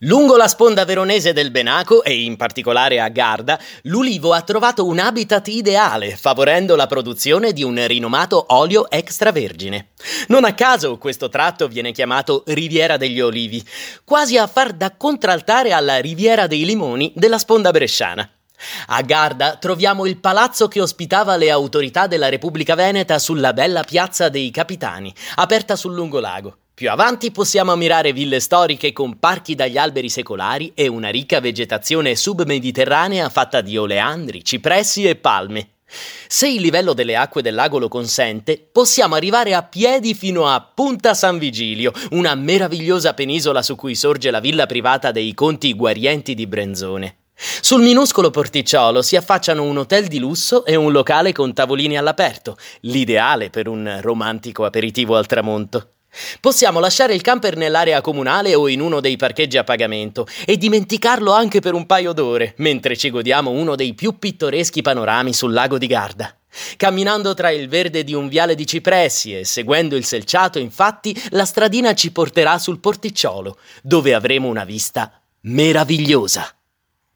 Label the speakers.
Speaker 1: Lungo la sponda veronese del Benaco e in particolare a Garda, l'ulivo ha trovato un habitat ideale, favorendo la produzione di un rinomato olio extravergine. Non a caso questo tratto viene chiamato Riviera degli Olivi, quasi a far da contraltare alla Riviera dei Limoni della sponda bresciana. A Garda troviamo il palazzo che ospitava le autorità della Repubblica Veneta sulla bella piazza dei Capitani, aperta sul lungolago. Più avanti possiamo ammirare ville storiche con parchi dagli alberi secolari e una ricca vegetazione submediterranea fatta di oleandri, cipressi e palme. Se il livello delle acque del lago lo consente, possiamo arrivare a piedi fino a Punta San Vigilio, una meravigliosa penisola su cui sorge la villa privata dei conti guarienti di Brenzone. Sul minuscolo porticciolo si affacciano un hotel di lusso e un locale con tavolini all'aperto, l'ideale per un romantico aperitivo al tramonto. Possiamo lasciare il camper nell'area comunale o in uno dei parcheggi a pagamento e dimenticarlo anche per un paio d'ore, mentre ci godiamo uno dei più pittoreschi panorami sul lago di Garda. Camminando tra il verde di un viale di cipressi e seguendo il selciato, infatti, la stradina ci porterà sul porticciolo, dove avremo una vista meravigliosa.